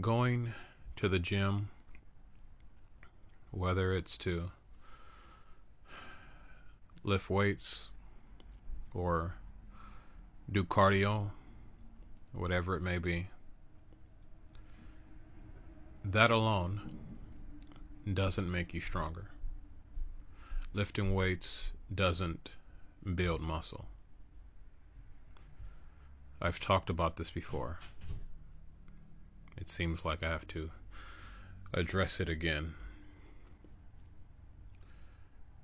going to the gym, whether it's to lift weights or do cardio, whatever it may be, that alone doesn't make you stronger. Lifting weights doesn't build muscle. I've talked about this before. It seems like I have to address it again.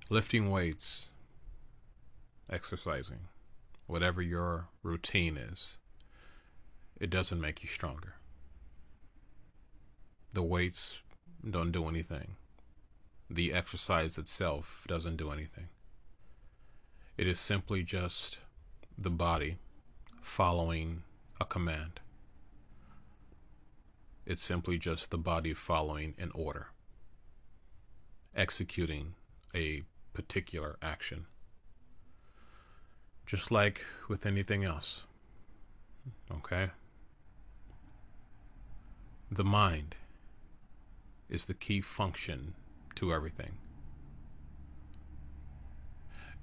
Lifting weights, exercising, whatever your routine is, it doesn't make you stronger. The weights don't do anything. The exercise itself doesn't do anything. It is simply just the body following a command. It's simply just the body following an order, executing a particular action. Just like with anything else. Okay? The mind is the key function to everything.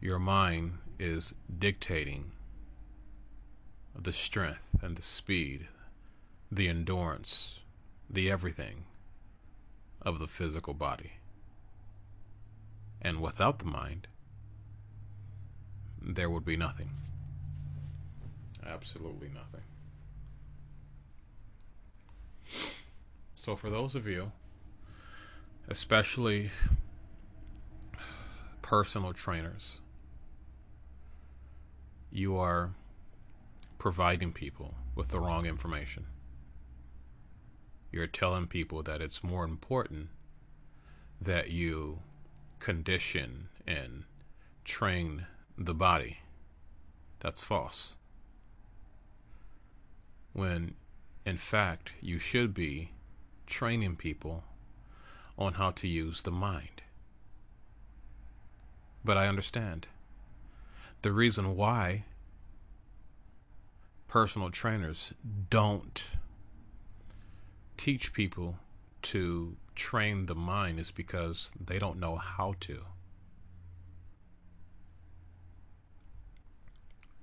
Your mind is dictating the strength and the speed, the endurance, the everything of the physical body. And without the mind, there would be nothing. Absolutely nothing. So, for those of you, especially personal trainers, you are providing people with the wrong information. You're telling people that it's more important that you condition and train the body. That's false. When in fact you should be training people on how to use the mind. But I understand. The reason why personal trainers don't teach people to train the mind is because they don't know how to.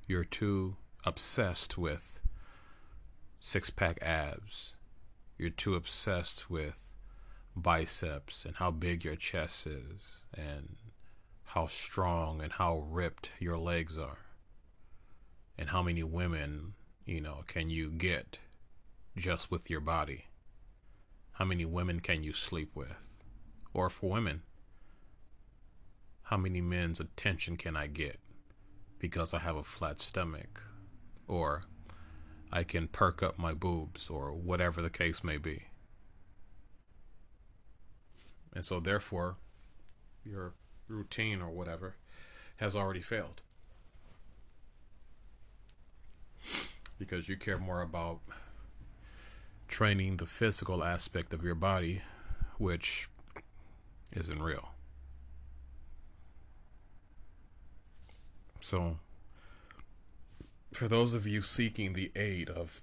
You're too obsessed with six pack abs. You're too obsessed with biceps and how big your chest is and how strong and how ripped your legs are and how many women you know can you get just with your body how many women can you sleep with? Or for women how many men's attention can i get because i have a flat stomach? Or i can perk up my boobs or whatever the case may be. And so therefore your routine or whatever has already failed. Because you care more about training the physical aspect of your body, which isn't real. So, for those of you seeking the aid of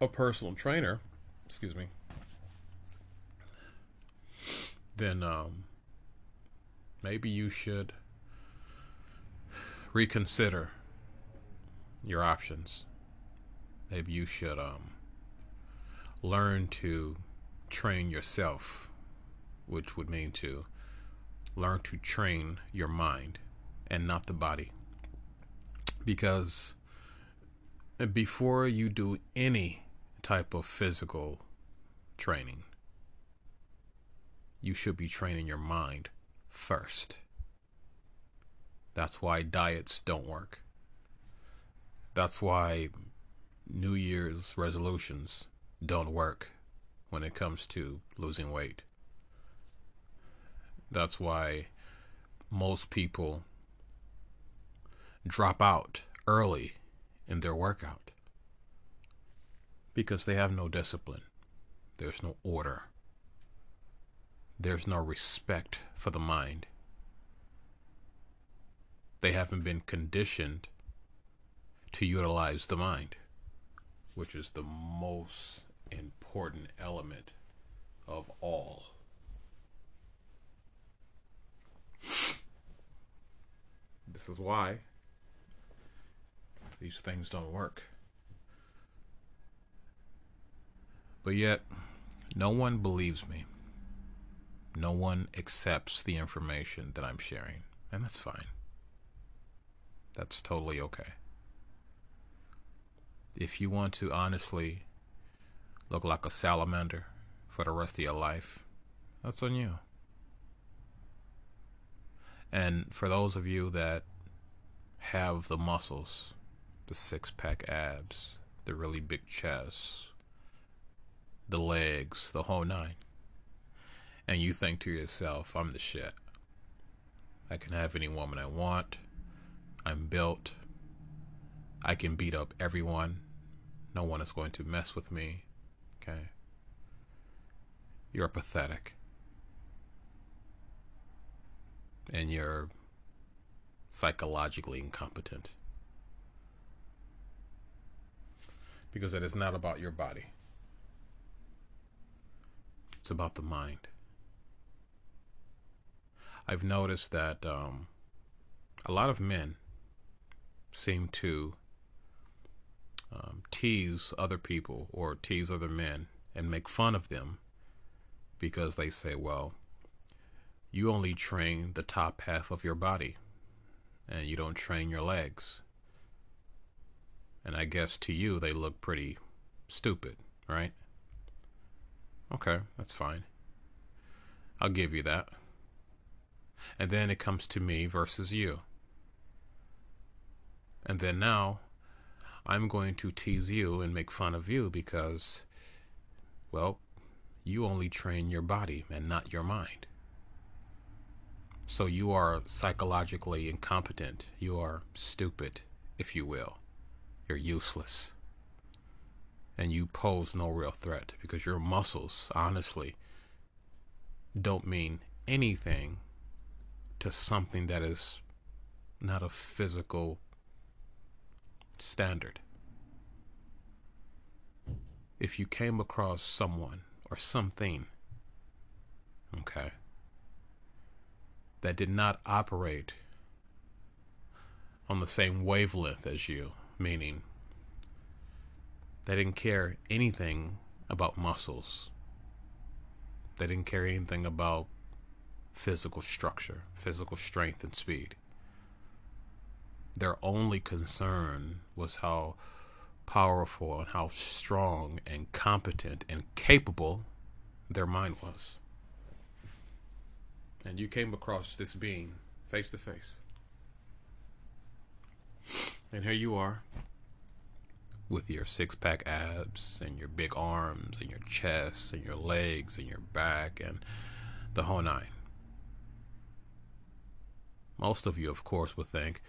a personal trainer, excuse me, then um, maybe you should reconsider your options maybe you should um, learn to train yourself, which would mean to learn to train your mind and not the body. Because before you do any type of physical training, you should be training your mind first. That's why diets don't work. That's why New Year's resolutions don't work when it comes to losing weight. That's why most people drop out early in their workout because they have no discipline. There's no order. There's no respect for the mind. They haven't been conditioned to utilize the mind which is the most important element of all. This is why these things don't work. But yet, no one believes me. No one accepts the information that I'm sharing, and that's fine. That's totally okay. If you want to honestly look like a salamander for the rest of your life, that's on you. And for those of you that have the muscles, the six pack abs, the really big chest, the legs, the whole nine, and you think to yourself, I'm the shit. I can have any woman I want. I'm built. I can beat up everyone. No one is going to mess with me. Okay? You're pathetic. And you're psychologically incompetent. Because it is not about your body, it's about the mind. I've noticed that um, a lot of men seem to um, tease other people or tease other men and make fun of them because they say, well, you only train the top half of your body and you don't train your legs. And I guess to you, they look pretty stupid, right? Okay, that's fine. I'll give you that. And then it comes to me versus you. And then now I'm going to tease you and make fun of you because, well, you only train your body and not your mind. So you are psychologically incompetent. You are stupid, if you will. You're useless. And you pose no real threat because your muscles, honestly, don't mean anything to something that is not a physical standard. If you came across someone or something, okay, that did not operate on the same wavelength as you, meaning they didn't care anything about muscles, they didn't care anything about physical structure, physical strength, and speed. Their only concern was how powerful and how strong and competent and capable their mind was. And you came across this being face to face. And here you are with your six pack abs and your big arms and your chest and your legs and your back and the whole nine. Most of you, of course, would think,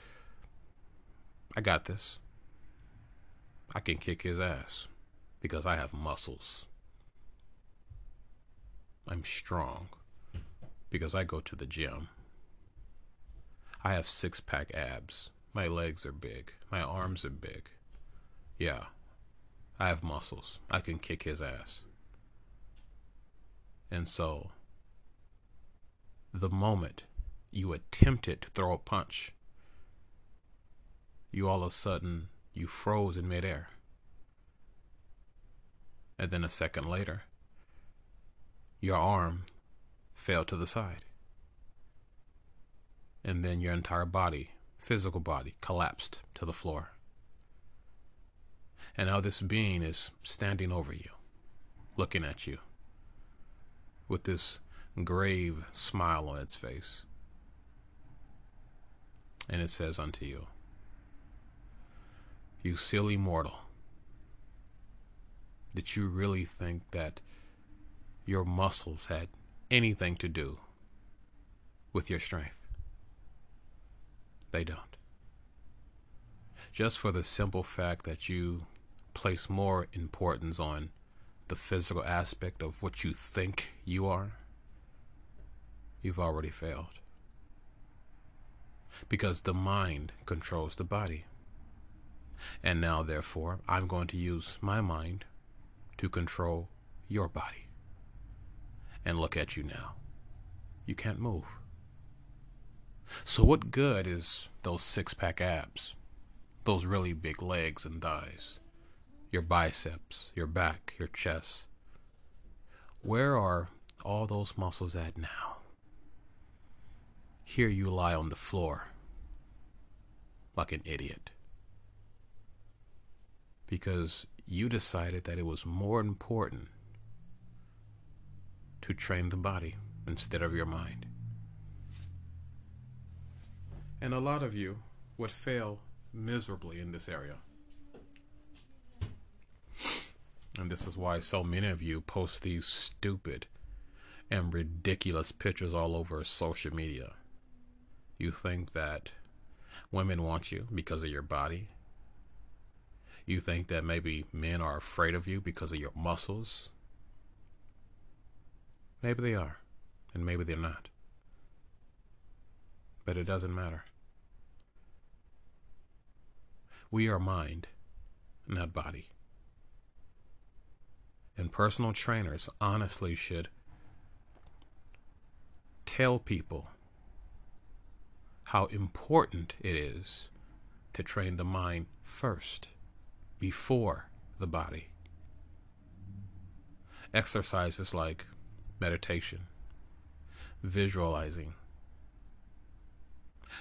I got this. I can kick his ass because I have muscles. I'm strong because I go to the gym. I have six pack abs. My legs are big. My arms are big. Yeah, I have muscles. I can kick his ass. And so, the moment you attempted to throw a punch, you all of a sudden you froze in midair. And then a second later, your arm fell to the side. And then your entire body, physical body, collapsed to the floor. And now this being is standing over you, looking at you, with this grave smile on its face and it says unto you, You silly mortal, did you really think that your muscles had anything to do with your strength? They don't. Just for the simple fact that you place more importance on the physical aspect of what you think you are, you've already failed because the mind controls the body. And now, therefore, I'm going to use my mind to control your body. And look at you now. You can't move. So, what good is those six pack abs, those really big legs and thighs, your biceps, your back, your chest? Where are all those muscles at now? Here you lie on the floor like an idiot because you decided that it was more important to train the body instead of your mind. And a lot of you would fail miserably in this area. And this is why so many of you post these stupid and ridiculous pictures all over social media. You think that women want you because of your body. You think that maybe men are afraid of you because of your muscles. Maybe they are, and maybe they're not. But it doesn't matter. We are mind, not body. And personal trainers honestly should tell people how important it is to train the mind first, before the body. Exercises like meditation, visualizing,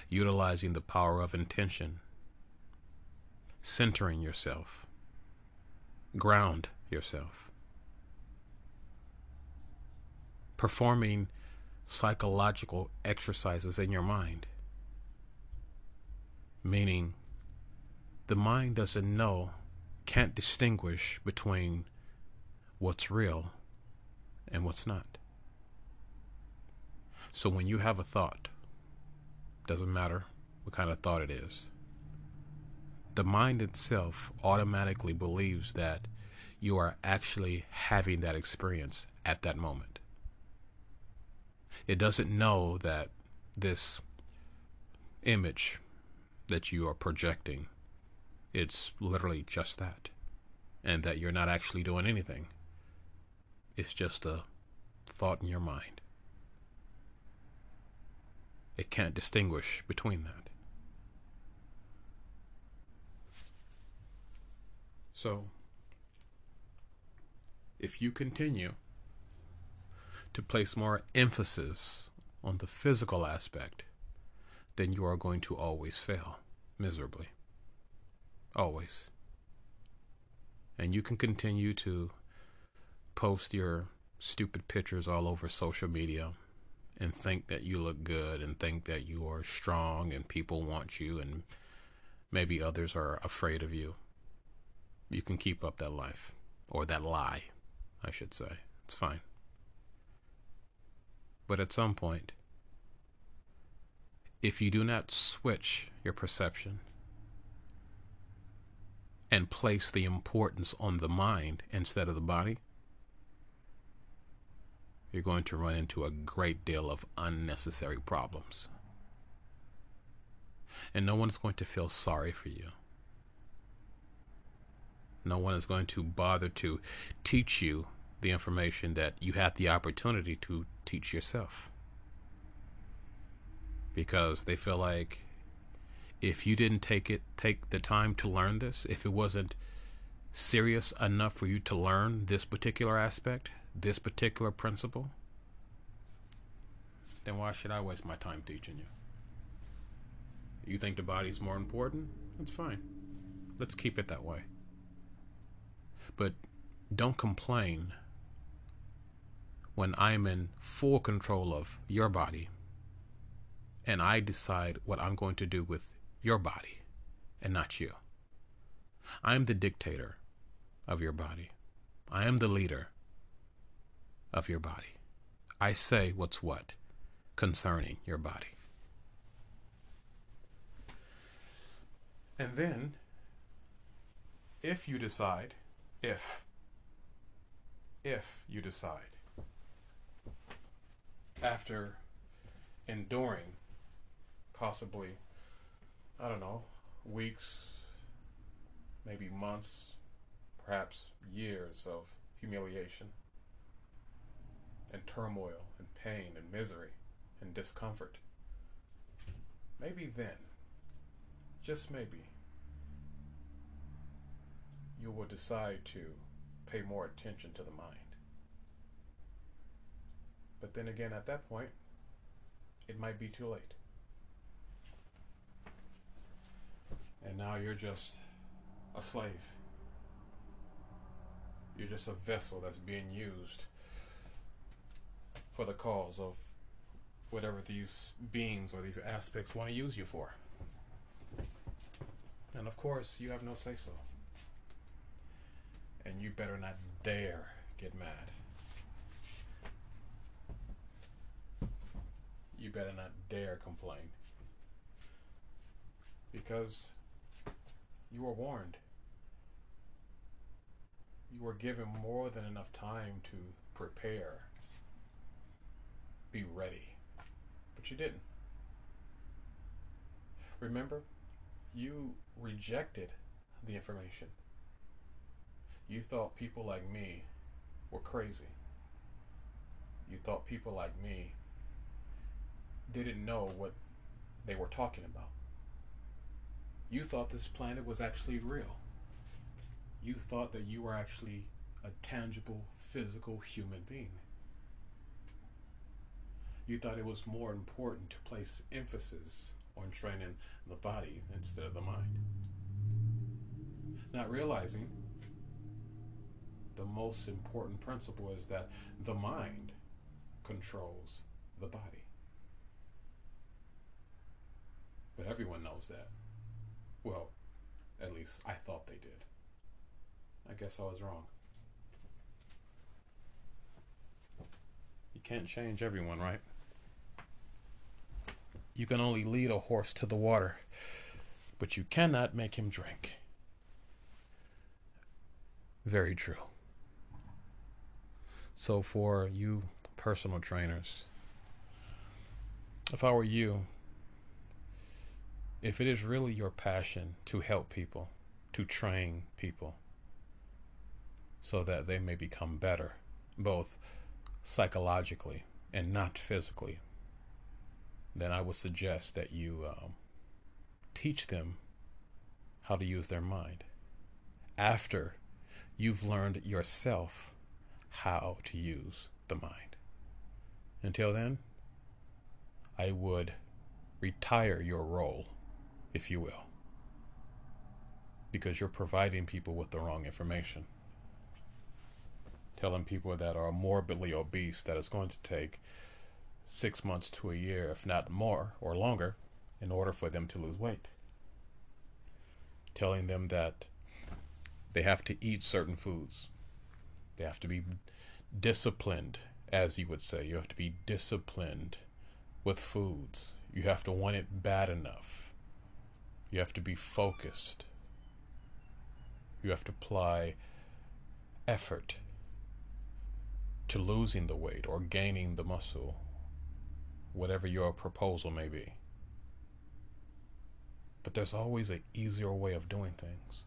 utilizing the power of intention, centering yourself, ground yourself, performing psychological exercises in your mind. Meaning, the mind doesn't know, can't distinguish between what's real and what's not. So when you have a thought, doesn't matter what kind of thought it is, the mind itself automatically believes that you are actually having that experience at that moment. It doesn't know that this image that you are projecting, it's literally just that. And that you're not actually doing anything. It's just a thought in your mind. It can't distinguish between that. So, if you continue to place more emphasis on the physical aspect, then you are going to always fail miserably. Always. And you can continue to post your stupid pictures all over social media and think that you look good and think that you are strong and people want you and maybe others are afraid of you. You can keep up that life or that lie, I should say. It's fine. But at some point, if you do not switch your perception and place the importance on the mind instead of the body, you're going to run into a great deal of unnecessary problems. And no one is going to feel sorry for you. No one is going to bother to teach you the information that you had the opportunity to teach yourself. Because they feel like if you didn't take it take the time to learn this, if it wasn't serious enough for you to learn this particular aspect, this particular principle, then why should I waste my time teaching you? You think the body's more important? That's fine. Let's keep it that way. But don't complain when I'm in full control of your body and I decide what I'm going to do with your body and not you. I am the dictator of your body. I am the leader of your body. I say what's what concerning your body. And then, if you decide, if, if you decide, after enduring possibly, I don't know, weeks, maybe months, perhaps years of humiliation and turmoil and pain and misery and discomfort, maybe then, just maybe, you will decide to pay more attention to the mind. But then again, at that point, it might be too late. And now you're just a slave. You're just a vessel that's being used for the cause of whatever these beings or these aspects want to use you for. And of course, you have no say so. And you better not dare get mad. You better not dare complain. Because you were warned. You were given more than enough time to prepare, be ready, but you didn't. Remember, you rejected the information. You thought people like me were crazy. You thought people like me didn't know what they were talking about. You thought this planet was actually real. You thought that you were actually a tangible, physical human being. You thought it was more important to place emphasis on training the body instead of the mind. Not realizing the most important principle is that the mind controls the body. But everyone knows that. Well, at least I thought they did. I guess I was wrong. You can't change everyone, right? You can only lead a horse to the water, but you cannot make him drink. Very true. So, for you personal trainers, if I were you, if it is really your passion to help people, to train people, so that they may become better, both psychologically and not physically, then I would suggest that you um, teach them how to use their mind after you've learned yourself how to use the mind. Until then, I would retire your role, if you will, because you're providing people with the wrong information. Telling people that are morbidly obese that it's going to take six months to a year, if not more or longer, in order for them to lose weight. Telling them that they have to eat certain foods. They have to be disciplined, as you would say. You have to be disciplined with foods. You have to want it bad enough. You have to be focused. You have to apply effort to losing the weight or gaining the muscle, whatever your proposal may be. But there's always an easier way of doing things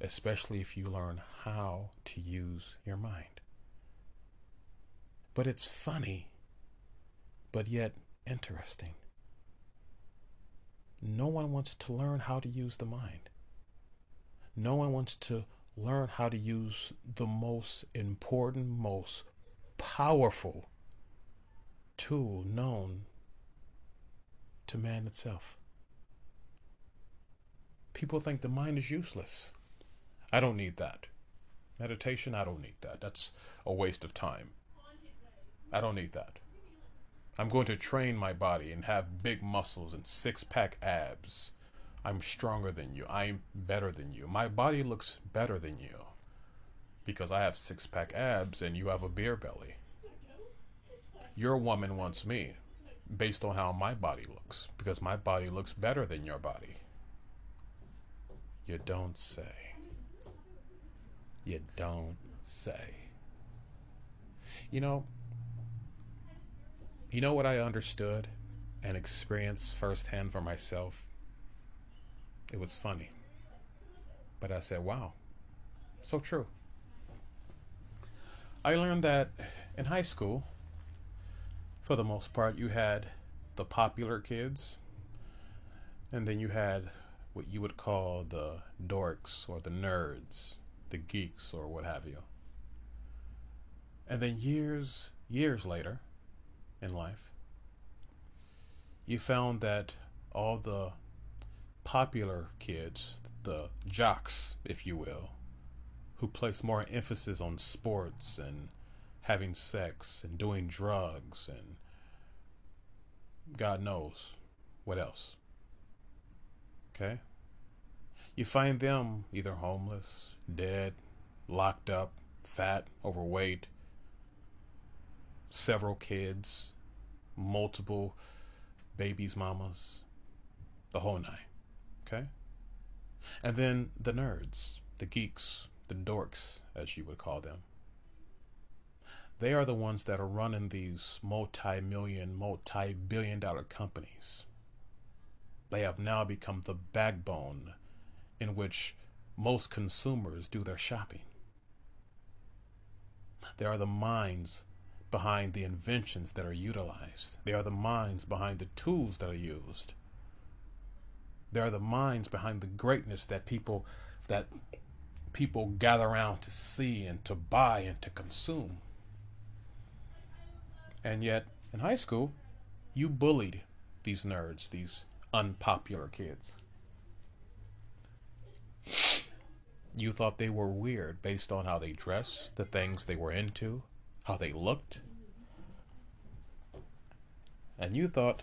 especially if you learn how to use your mind. But it's funny, but yet interesting. No one wants to learn how to use the mind. No one wants to learn how to use the most important, most powerful tool known to man itself. People think the mind is useless. I don't need that. Meditation, I don't need that. That's a waste of time. I don't need that. I'm going to train my body and have big muscles and six pack abs. I'm stronger than you. I'm better than you. My body looks better than you because I have six pack abs and you have a beer belly. Your woman wants me based on how my body looks because my body looks better than your body. You don't say. You don't say. You know, you know what I understood and experienced firsthand for myself? It was funny. But I said, wow, so true. I learned that in high school, for the most part, you had the popular kids, and then you had what you would call the dorks or the nerds, the geeks or what have you. And then years, years later in life, you found that all the popular kids, the jocks, if you will, who place more emphasis on sports and having sex and doing drugs and God knows what else. Okay? You find them either homeless, dead, locked up, fat, overweight, several kids, multiple babies, mamas, the whole nine. Okay? And then the nerds, the geeks, the dorks, as you would call them. They are the ones that are running these multi million, multi billion dollar companies. They have now become the backbone in which most consumers do their shopping. They are the minds behind the inventions that are utilized. They are the minds behind the tools that are used. They are the minds behind the greatness that people that people gather around to see and to buy and to consume. And yet, in high school, you bullied these nerds, these unpopular kids. You thought they were weird based on how they dressed, the things they were into, how they looked. And you thought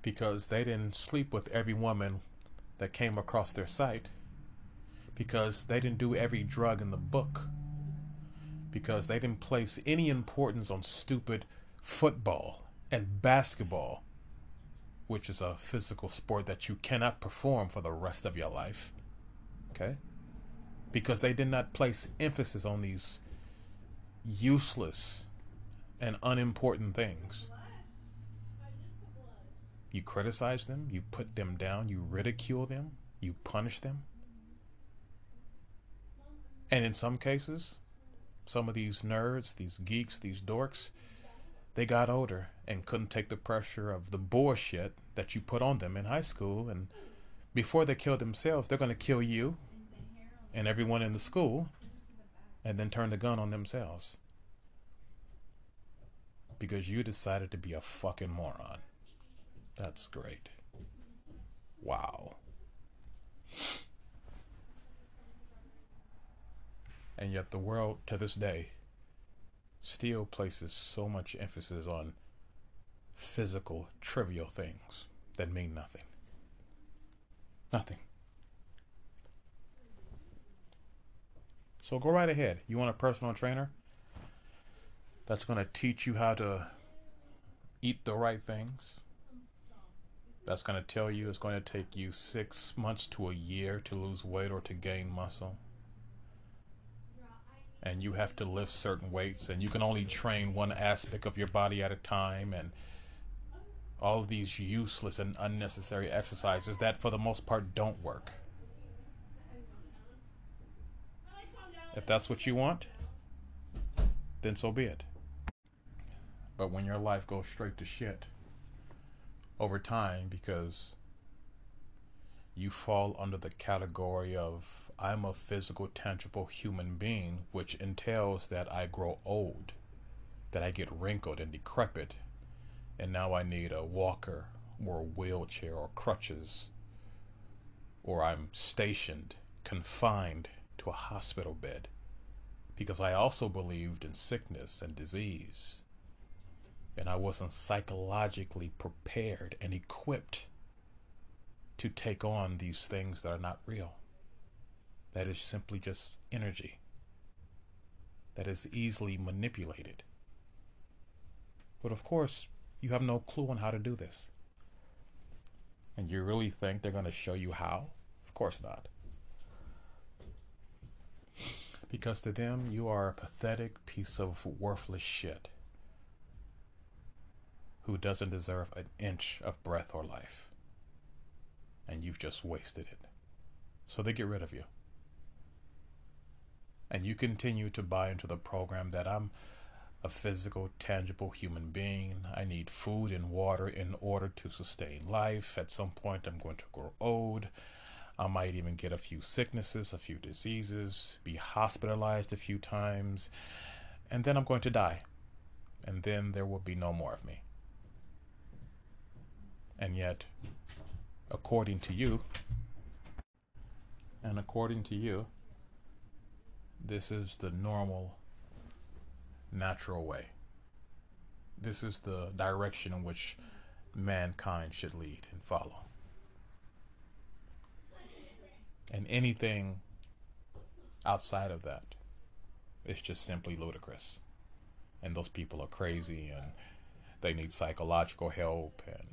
because they didn't sleep with every woman that came across their sight, because they didn't do every drug in the book, because they didn't place any importance on stupid football and basketball, which is a physical sport that you cannot perform for the rest of your life. Okay? Because they did not place emphasis on these useless and unimportant things. You criticize them, you put them down, you ridicule them, you punish them. And in some cases, some of these nerds, these geeks, these dorks, they got older and couldn't take the pressure of the bullshit that you put on them in high school. And before they kill themselves, they're going to kill you and everyone in the school and then turn the gun on themselves. Because you decided to be a fucking moron. That's great. Wow. And yet, the world to this day still places so much emphasis on physical, trivial things that mean nothing. Nothing. So go right ahead. You want a personal trainer that's going to teach you how to eat the right things? That's going to tell you it's going to take you six months to a year to lose weight or to gain muscle and you have to lift certain weights and you can only train one aspect of your body at a time and all of these useless and unnecessary exercises that for the most part don't work. If that's what you want, then so be it. But when your life goes straight to shit over time because you fall under the category of I'm a physical, tangible human being, which entails that I grow old, that I get wrinkled and decrepit, and now I need a walker or a wheelchair or crutches, or I'm stationed, confined to a hospital bed, because I also believed in sickness and disease, and I wasn't psychologically prepared and equipped to take on these things that are not real that is simply just energy that is easily manipulated. But of course, you have no clue on how to do this. And you really think they're going to show you how? Of course not. Because to them, you are a pathetic piece of worthless shit who doesn't deserve an inch of breath or life. And you've just wasted it. So they get rid of you. and you continue to buy into the program that I'm a physical, tangible human being. I need food and water in order to sustain life. At some point, I'm going to grow old. I might even get a few sicknesses, a few diseases, be hospitalized a few times, and then I'm going to die. And then there will be no more of me. And yet, according to you, and according to you, this is the normal, natural way. This is the direction in which mankind should lead and follow. And anything outside of that is just simply ludicrous. And those people are crazy and they need psychological help, and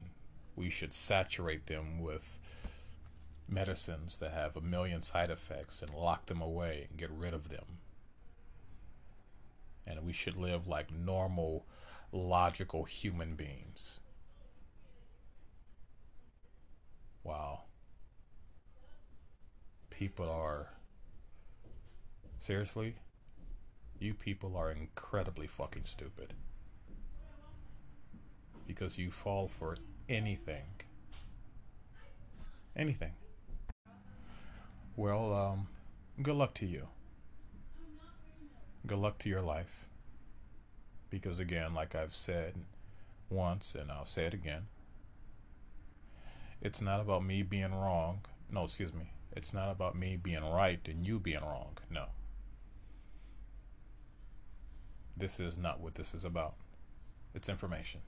we should saturate them with medicines that have a million side effects and lock them away and get rid of them. And we should live like normal, logical human beings. Wow. People are. Seriously? You people are incredibly fucking stupid. Because you fall for anything. Anything. Well, um, good luck to you. Good luck to your life. Because, again, like I've said once, and I'll say it again, it's not about me being wrong. No, excuse me. It's not about me being right and you being wrong. No. This is not what this is about. It's information.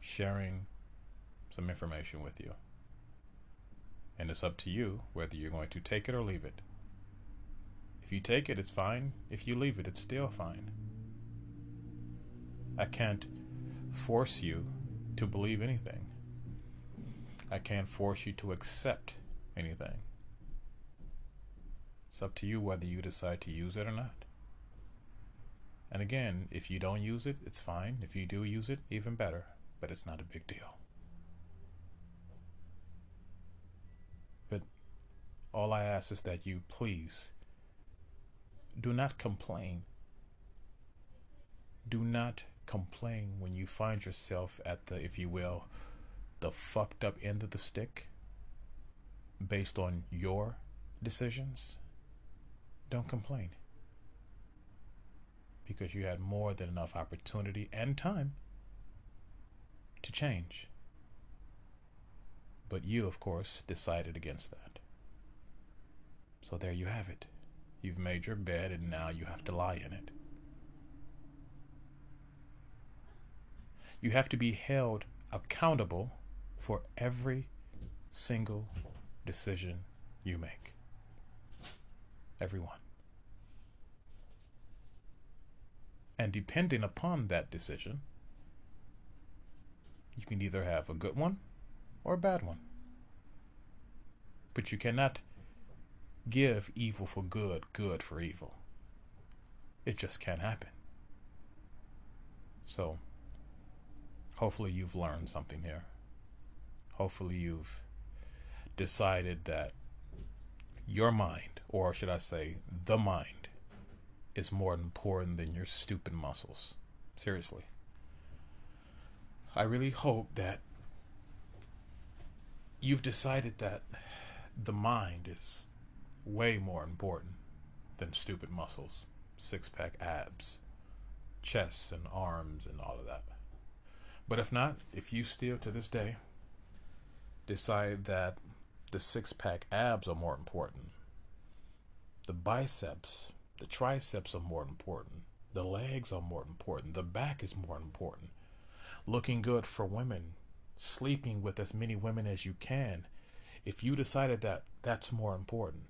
Sharing some information with you. And it's up to you whether you're going to take it or leave it. If you take it, it's fine. If you leave it, it's still fine. I can't force you to believe anything. I can't force you to accept anything. It's up to you whether you decide to use it or not. And again, if you don't use it, it's fine. If you do use it, even better. But it's not a big deal. But all I ask is that you please do not complain. Do not complain when you find yourself at the, if you will, the fucked up end of the stick based on your decisions. Don't complain. Because you had more than enough opportunity and time to change. But you, of course, decided against that. So there you have it. You've made your bed and now you have to lie in it. You have to be held accountable for every single decision you make. Everyone. And depending upon that decision, you can either have a good one or a bad one. But you cannot give evil for good, good for evil. It just can't happen. So, hopefully, you've learned something here. Hopefully, you've decided that your mind, or should I say, the mind, is more important than your stupid muscles. Seriously. I really hope that you've decided that the mind is way more important than stupid muscles, six pack abs, chests and arms and all of that. But if not, if you still to this day decide that the six pack abs are more important, the biceps, the triceps are more important, the legs are more important, the back is more important, looking good for women, sleeping with as many women as you can. If you decided that that's more important,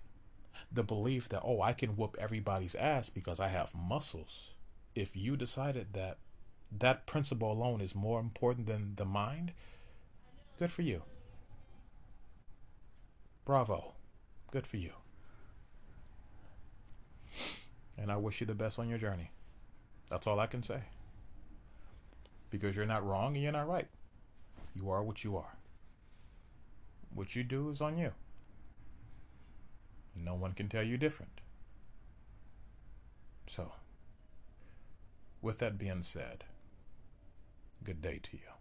the belief that, oh, I can whoop everybody's ass because I have muscles. If you decided that that principle alone is more important than the mind, good for you. Bravo. Good for you. And I wish you the best on your journey. That's all I can say. Because you're not wrong and you're not right. You are what you are. What you do is on you. And no one can tell you different. So, with that being said, good day to you.